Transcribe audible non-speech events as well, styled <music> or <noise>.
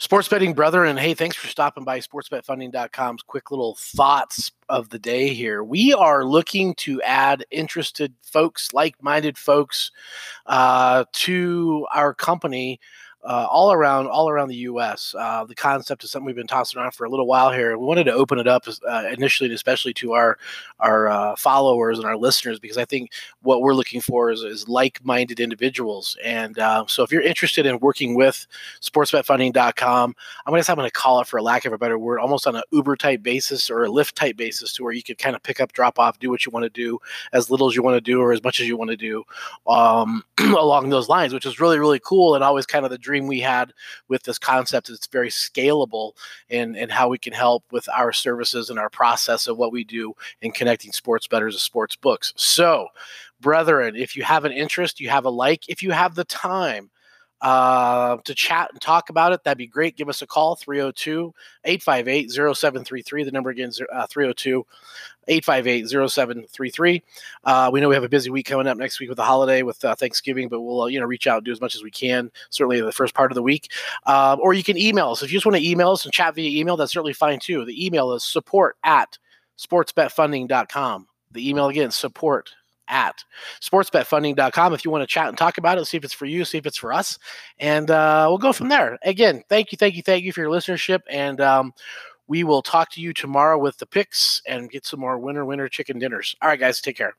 Sports betting brother, and hey, thanks for stopping by sportsbetfunding.com's quick little thoughts of the day here. We are looking to add interested folks, like minded folks, uh, to our company uh, all around all around the U.S. Uh, the concept is something we've been tossing around for a little while here. We wanted to open it up uh, initially, especially to our our uh, followers and our listeners, because I think what we're looking for is, is like-minded individuals. And uh, so, if you're interested in working with SportsBetFunding.com, I'm going to I'm going to call it, for a lack of a better word, almost on an Uber type basis or a Lyft type basis, to where you could kind of pick up, drop off, do what you want to do, as little as you want to do, or as much as you want to do, um, <clears throat> along those lines, which is really really cool and always kind of the dream we had with this concept. It's very scalable and in how we can help with our services and our process of what we do in connecting sports bettors to sports books. So, brethren, if you have an interest, you have a like, if you have the time, uh, to chat and talk about it, that'd be great. Give us a call 302 858 0733. The number again is uh, 302 858 0733. Uh, we know we have a busy week coming up next week with the holiday with uh, Thanksgiving, but we'll uh, you know reach out and do as much as we can, certainly the first part of the week. Uh, or you can email us. If you just want to email us and chat via email, that's certainly fine too. The email is support at sportsbetfunding.com. The email again, support at sportsbetfunding.com if you want to chat and talk about it, see if it's for you, see if it's for us, and uh, we'll go from there. Again, thank you, thank you, thank you for your listenership, and um, we will talk to you tomorrow with the picks and get some more winner winner chicken dinners. All right, guys, take care.